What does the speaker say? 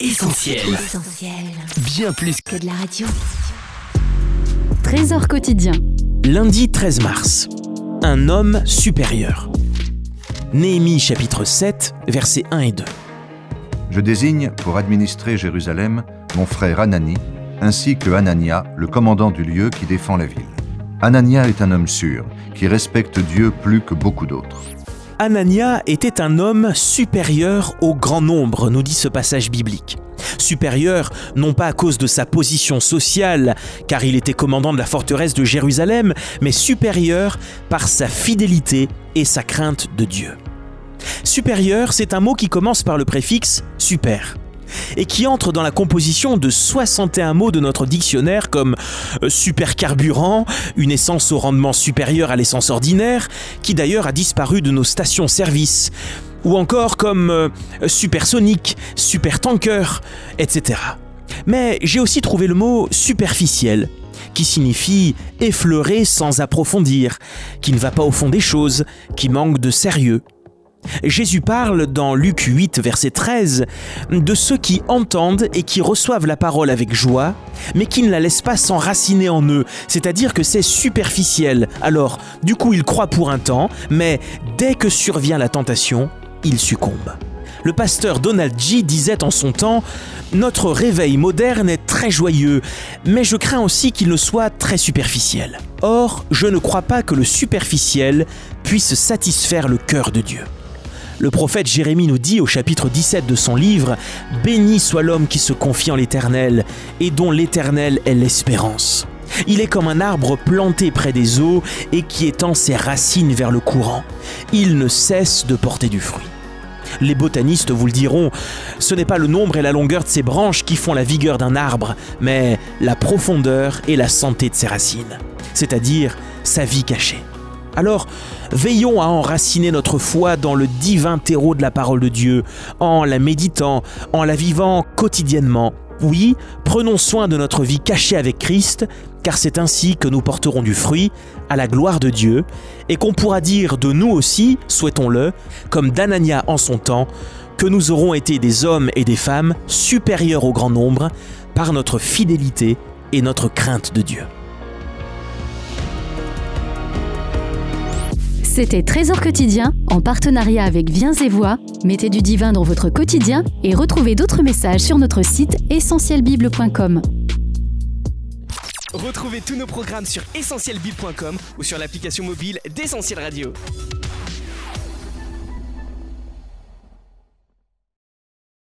Essentiel. Bien plus que de la radio. Trésor quotidien. Lundi 13 mars. Un homme supérieur. Néhémie chapitre 7, versets 1 et 2. Je désigne pour administrer Jérusalem mon frère Anani, ainsi que Anania, le commandant du lieu qui défend la ville. Anania est un homme sûr, qui respecte Dieu plus que beaucoup d'autres. Anania était un homme supérieur au grand nombre, nous dit ce passage biblique. Supérieur non pas à cause de sa position sociale, car il était commandant de la forteresse de Jérusalem, mais supérieur par sa fidélité et sa crainte de Dieu. Supérieur, c'est un mot qui commence par le préfixe super et qui entre dans la composition de 61 mots de notre dictionnaire comme euh, supercarburant, une essence au rendement supérieur à l'essence ordinaire, qui d'ailleurs a disparu de nos stations-service, ou encore comme euh, supersonique, supertanker, etc. Mais j'ai aussi trouvé le mot superficiel, qui signifie effleurer sans approfondir, qui ne va pas au fond des choses, qui manque de sérieux. Jésus parle dans Luc 8, verset 13, de ceux qui entendent et qui reçoivent la parole avec joie, mais qui ne la laissent pas s'enraciner en eux, c'est-à-dire que c'est superficiel. Alors, du coup, ils croient pour un temps, mais dès que survient la tentation, ils succombent. Le pasteur Donald G disait en son temps Notre réveil moderne est très joyeux, mais je crains aussi qu'il ne soit très superficiel. Or, je ne crois pas que le superficiel puisse satisfaire le cœur de Dieu. Le prophète Jérémie nous dit au chapitre 17 de son livre Béni soit l'homme qui se confie en l'Éternel et dont l'Éternel est l'espérance. Il est comme un arbre planté près des eaux et qui étend ses racines vers le courant. Il ne cesse de porter du fruit. Les botanistes vous le diront, ce n'est pas le nombre et la longueur de ses branches qui font la vigueur d'un arbre, mais la profondeur et la santé de ses racines, c'est-à-dire sa vie cachée. Alors, veillons à enraciner notre foi dans le divin terreau de la parole de Dieu, en la méditant, en la vivant quotidiennement. Oui, prenons soin de notre vie cachée avec Christ, car c'est ainsi que nous porterons du fruit à la gloire de Dieu, et qu'on pourra dire de nous aussi, souhaitons-le, comme d'Anania en son temps, que nous aurons été des hommes et des femmes supérieurs au grand nombre par notre fidélité et notre crainte de Dieu. C'était Trésor quotidien en partenariat avec Viens et Voix. Mettez du divin dans votre quotidien et retrouvez d'autres messages sur notre site essentielbible.com. Retrouvez tous nos programmes sur essentielbible.com ou sur l'application mobile d'Essentiel Radio.